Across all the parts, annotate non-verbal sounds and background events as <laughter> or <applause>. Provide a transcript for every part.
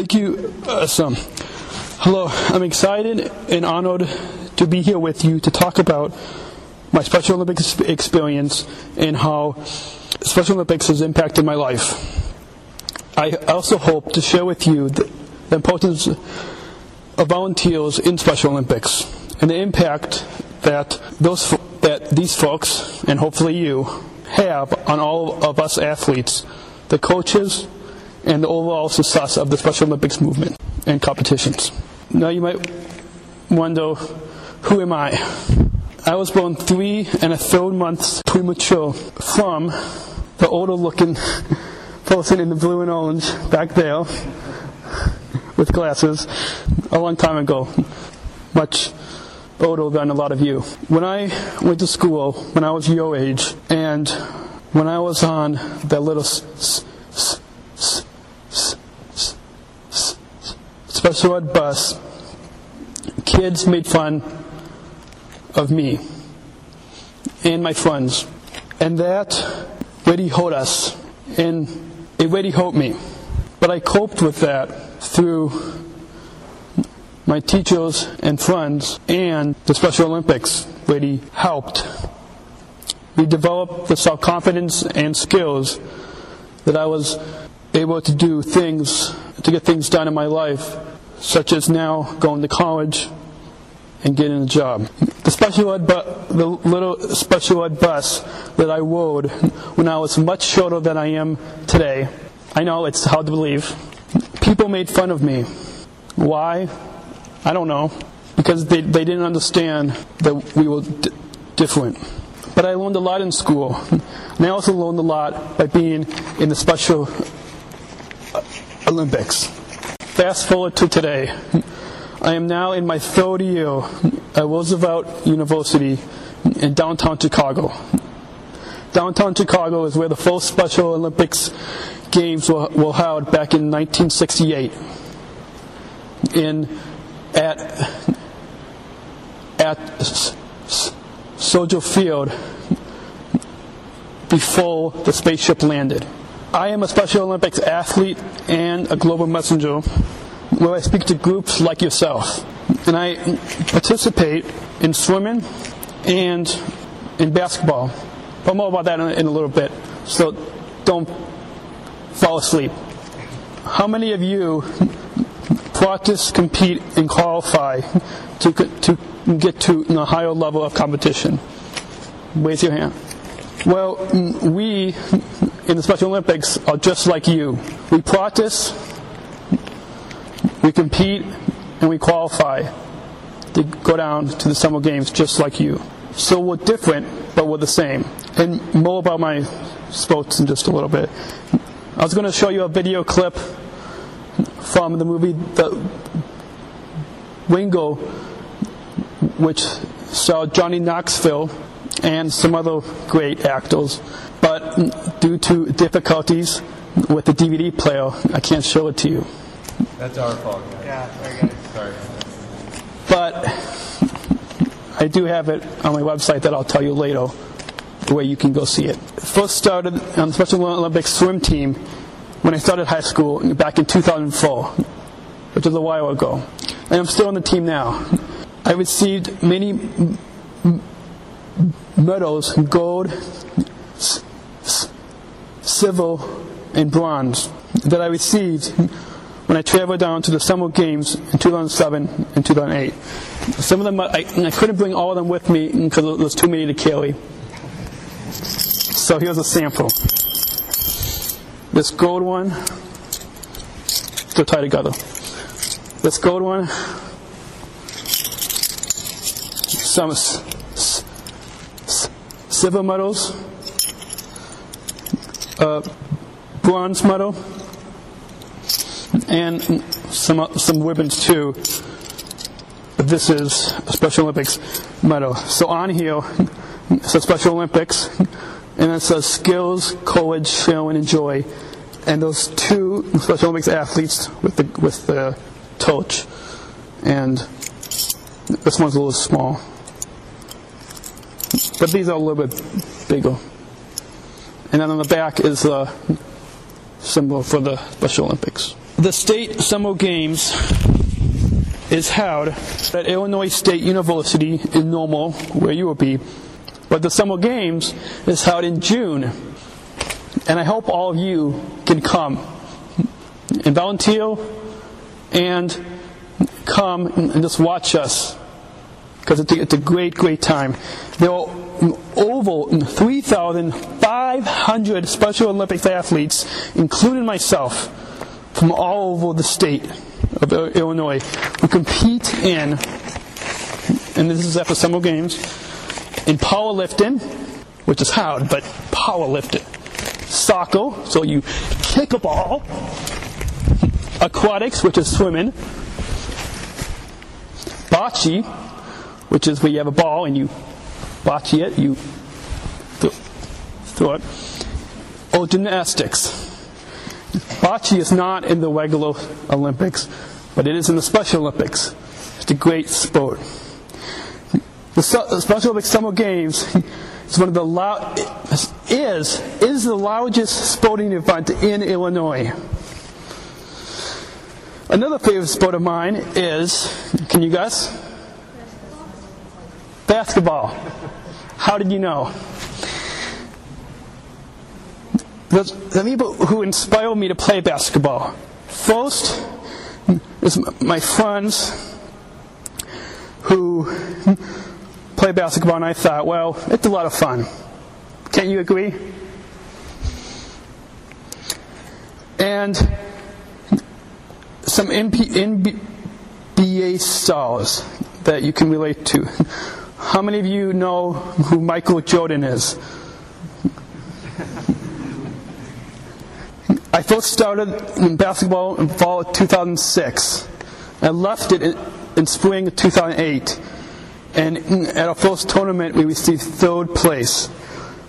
Thank you, uh, Sam. Hello, I'm excited and honored to be here with you to talk about my Special Olympics experience and how Special Olympics has impacted my life. I also hope to share with you the, the importance of volunteers in Special Olympics and the impact that those that these folks and hopefully you have on all of us athletes, the coaches, and the overall success of the Special Olympics movement and competitions. Now you might wonder, who am I? I was born three and a third months premature from the older looking person in the blue and orange back there with glasses a long time ago, much older than a lot of you. When I went to school, when I was your age, and when I was on that little s- s- special ed bus, kids made fun of me and my friends. And that really hurt us. And it really hurt me. But I coped with that through my teachers and friends and the Special Olympics really helped. We developed the self confidence and skills that I was able to do things, to get things done in my life, such as now going to college and getting a job. The special ed, bu- the little special ed bus that I rode when I was much shorter than I am today. I know it's hard to believe. People made fun of me. Why? I don't know. Because they, they didn't understand that we were d- different. But I learned a lot in school. And I also learned a lot by being in the Special Olympics. Fast forward to today. I am now in my third year at Roosevelt University in downtown Chicago. Downtown Chicago is where the first Special Olympics Games were, were held back in 1968 in at at Soldier Field before the spaceship landed. I am a Special Olympics athlete and a global messenger where I speak to groups like yourself. And I participate in swimming and in basketball. But more about that in, a little bit. So don't fall asleep. How many of you practice, compete, and qualify to, to get to a higher level of competition? Raise your hand. Well, we in the Special Olympics are just like you. We practice, we compete, and we qualify to go down to the Summer Games just like you. So we're different, but we're the same. And more about my sports in just a little bit. I was going to show you a video clip from the movie The Wingo, which saw Johnny Knoxville and some other great actors. But due to difficulties with the DVD player, I can't show it to you. That's our fault. guys. Yeah, sorry guys. Sorry. But I do have it on my website that I'll tell you later where you can go see it. First started on the Special Olympics swim team when I started high school back in 2004, which is a while ago. And I'm still on the team now. I received many m- m- medals, gold, s- s- silver, and bronze that I received when I traveled down to the Summer Games in 2007 and 2008. Some of them, I, I couldn't bring all of them with me because there was too many to carry. So here's a sample. This gold one, they're tied together. This gold one, some s- s- silver medals, uh, bronze medal, and some some ribbons too. But this is a Special Olympics medal. So on here, it says Special Olympics, and it says skills, courage, show, and enjoy. And those two Special Olympics athletes with the with the torch, and this one's a little small. But these are a little bit bigger. And then on the back is the symbol for the Special Olympics. the state summer games is held at Illinois State University in Normal, where you will be. But the summer games is held in June. And I hope all of you can come and volunteer and come and just watch us because it's, a great, great time. There are over 3,500 Special Olympics athletes, including myself, from all over the state of Illinois, who compete in, and this is after summer games, in powerlifting, which is hard, but powerlifting, soccer, so you kick a ball, aquatics, which is swimming, bocce, which is where you have a ball and you bocce it, you it, or gymnastics. Bocce is not in the regular Olympics, but it is in the Special Olympics. It's a great sport. The Special Olympics Summer Games is one of the is is the largest sporting event in Illinois. Another favorite sport of mine is, can you guess? Basketball. How did you know? The, the people who inspired me to play basketball. First is my friends who play basketball, and I thought, well, it's a lot of fun. Can't you agree? And some NBA stars that you can relate to. How many of you know who Michael Jordan is? I first started in basketball in fall of 2006. I left it in, in spring of 2008. And at our first tournament, we received third place.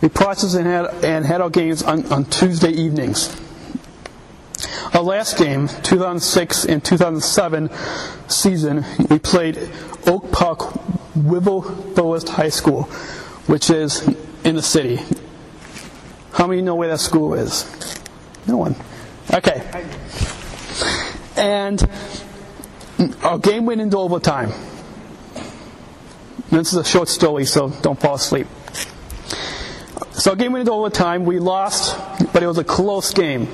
We practiced and had, and had our games on, on Tuesday evenings. Our last game, 2006 and 2007 season, we played Oak Park River Forest High School, which is in the city. How many know where that school is? No one. Okay. And our game went into overtime. This is a short story, so don't fall asleep. So our game went into overtime. We lost, but it was a close game.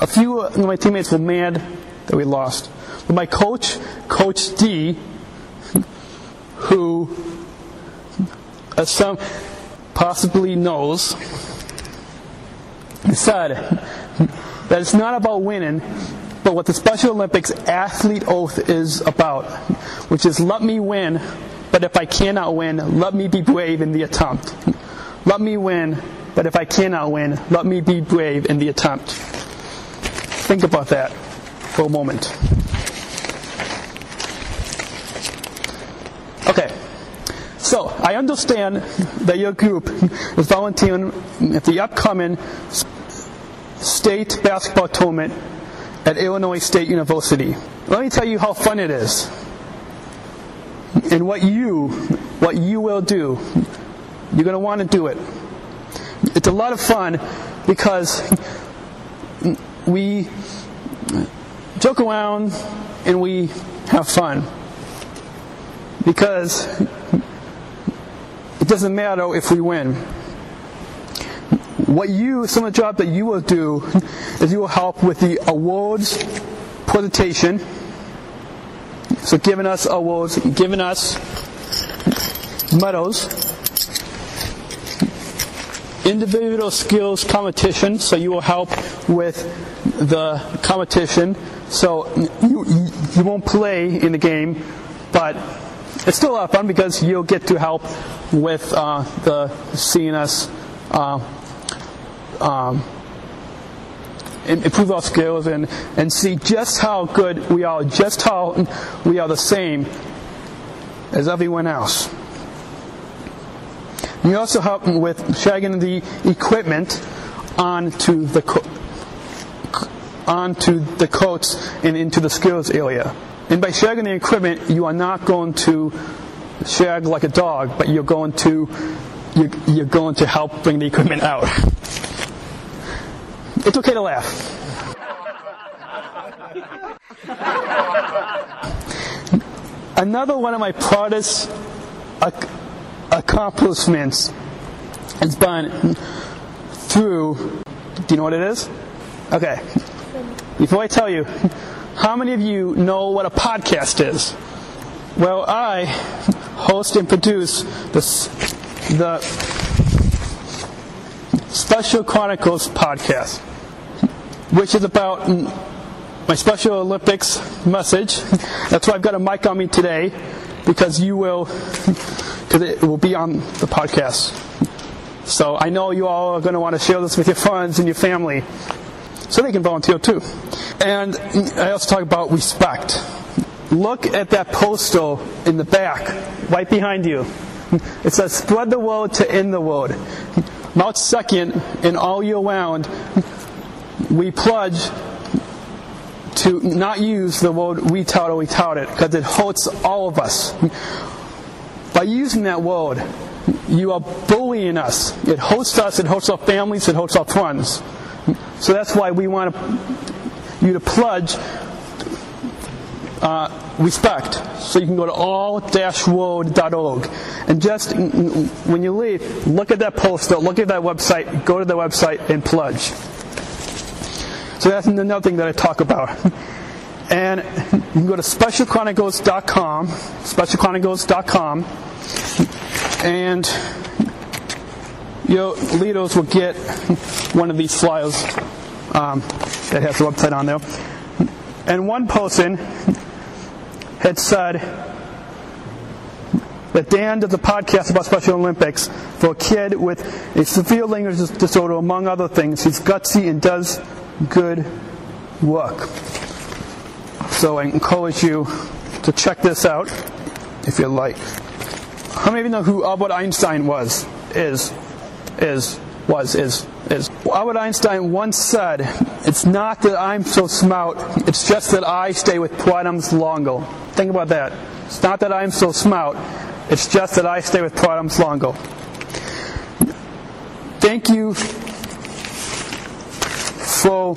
A few of my teammates were mad that we lost. But my coach, Coach D, who, as some possibly knows, said that it's not about winning, but what the Special Olympics athlete oath is about, which is let me win, but if I cannot win, let me be brave in the attempt. Let me win, but if I cannot win, let me be brave in the attempt. Think about that for a moment. Okay, so I understand that your group is volunteering at the upcoming state basketball tournament at Illinois State University. Let me tell you how fun it is and what you what you will do. You're going to want to do it. It's a lot of fun because we joke around and we have fun. Because it doesn't matter if we win. What you, some of the job that you will do is you will help with the awards presentation. So giving us awards, giving us medals, individual skills competition, so you will help with the competition. So you, you won't play in the game, but it's still a lot of fun because you'll get to help with uh, the CNS. Uh, um, improve our skills and, and see just how good we are, just how we are the same as everyone else. We also help with shagging the equipment onto the co- onto the coats and into the skills area. And by shagging the equipment, you are not going to shag like a dog, but you're going to you're, you're going to help bring the equipment out. <laughs> It's okay to laugh. <laughs> Another one of my proudest ac- accomplishments has been through. Do you know what it is? Okay. Before I tell you, how many of you know what a podcast is? Well, I host and produce this, the Special Chronicles podcast, which is about my Special Olympics message. That's why I've got a mic on me today, because you will, because it will be on the podcast. So I know you all are going to want to share this with your friends and your family, so they can volunteer too. And I also talk about respect. Look at that postal in the back, right behind you. It says, spread the word to end the word. March 2nd and all year round, we pledge to not use the word retard or retarded because it hurts all of us. By using that word, you are bullying us. It hurts us, it hurts our families, it hurts our friends. So that's why we want you to pledge uh, respect. So you can go to r-word.org and just when you leave, look at that poster, look at that website, go to the website and pledge. So that's another thing that I talk about. And you can go to specialchronicles.com, specialchronicles.com, and your leaders will get one of these flyers um, that has the website on there. And one person had said that Dan does a podcast about Special Olympics for a kid with a severe language disorder, among other things. He's gutsy and does good work. So I encourage you to check this out if you like. How many of you know who Albert Einstein was? Is. Is. Was. Is. Is. Albert Einstein once said, It's not that I'm so smart, it's just that I stay with problems longer. Think about that. It's not that I'm so smart, it's just that I stay with problems longer. Thank you for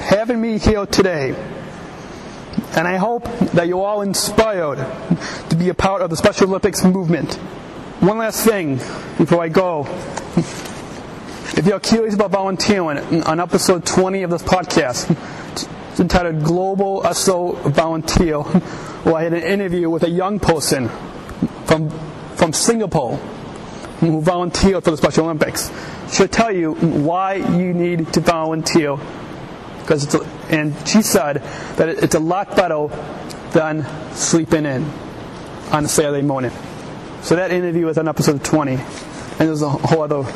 having me here today. And I hope that you're all inspired to be a part of the Special Olympics movement. One last thing before I go. If you're curious about volunteering, on episode 20 of this podcast, it's entitled Global SO Volunteer, where I had an interview with a young person from, from Singapore who volunteered for the Special Olympics. She'll tell you why you need to volunteer because a, and she said that it's a lot better than sleeping in on a Saturday morning. So that interview was on episode 20, and there's a whole other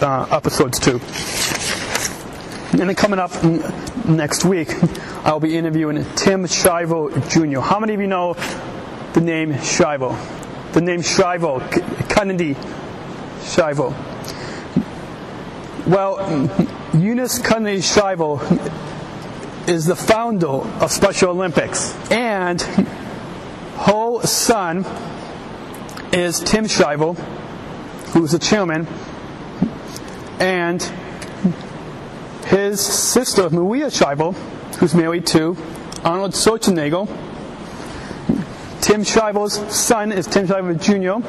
uh, episodes too. And then coming up next week, I'll be interviewing Tim Shriver Jr. How many of you know the name Shriver? The name Shriver, Kennedy Shriver. Well, Eunice Kennedy Shriver is the founder of Special Olympics. And her son is Tim Shriver, who's the chairman, and his sister, Maria Shriver, who's married to Arnold Schwarzenegger. Tim Shriver's son is Tim Shriver Jr.,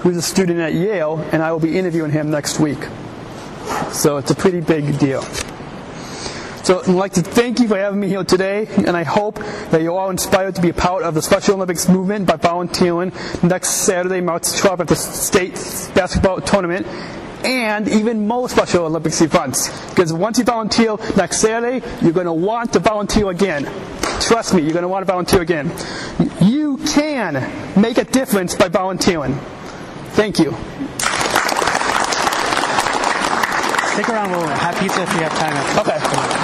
who's a student at Yale, and I will be interviewing him next week. So it's a pretty big deal. So I'd like to thank you for having me here today, and I hope that you're all inspired to be a part of the Special Olympics movement by volunteering next Saturday, March 12th at the state basketball tournament and even more Special Olympics events. Because once you volunteer next Saturday, you're going to want to volunteer again. Trust me, you're going to want to volunteer again. You can make a difference by volunteering. Thank you. Stick around, we'll have pizza if you have time. Okay.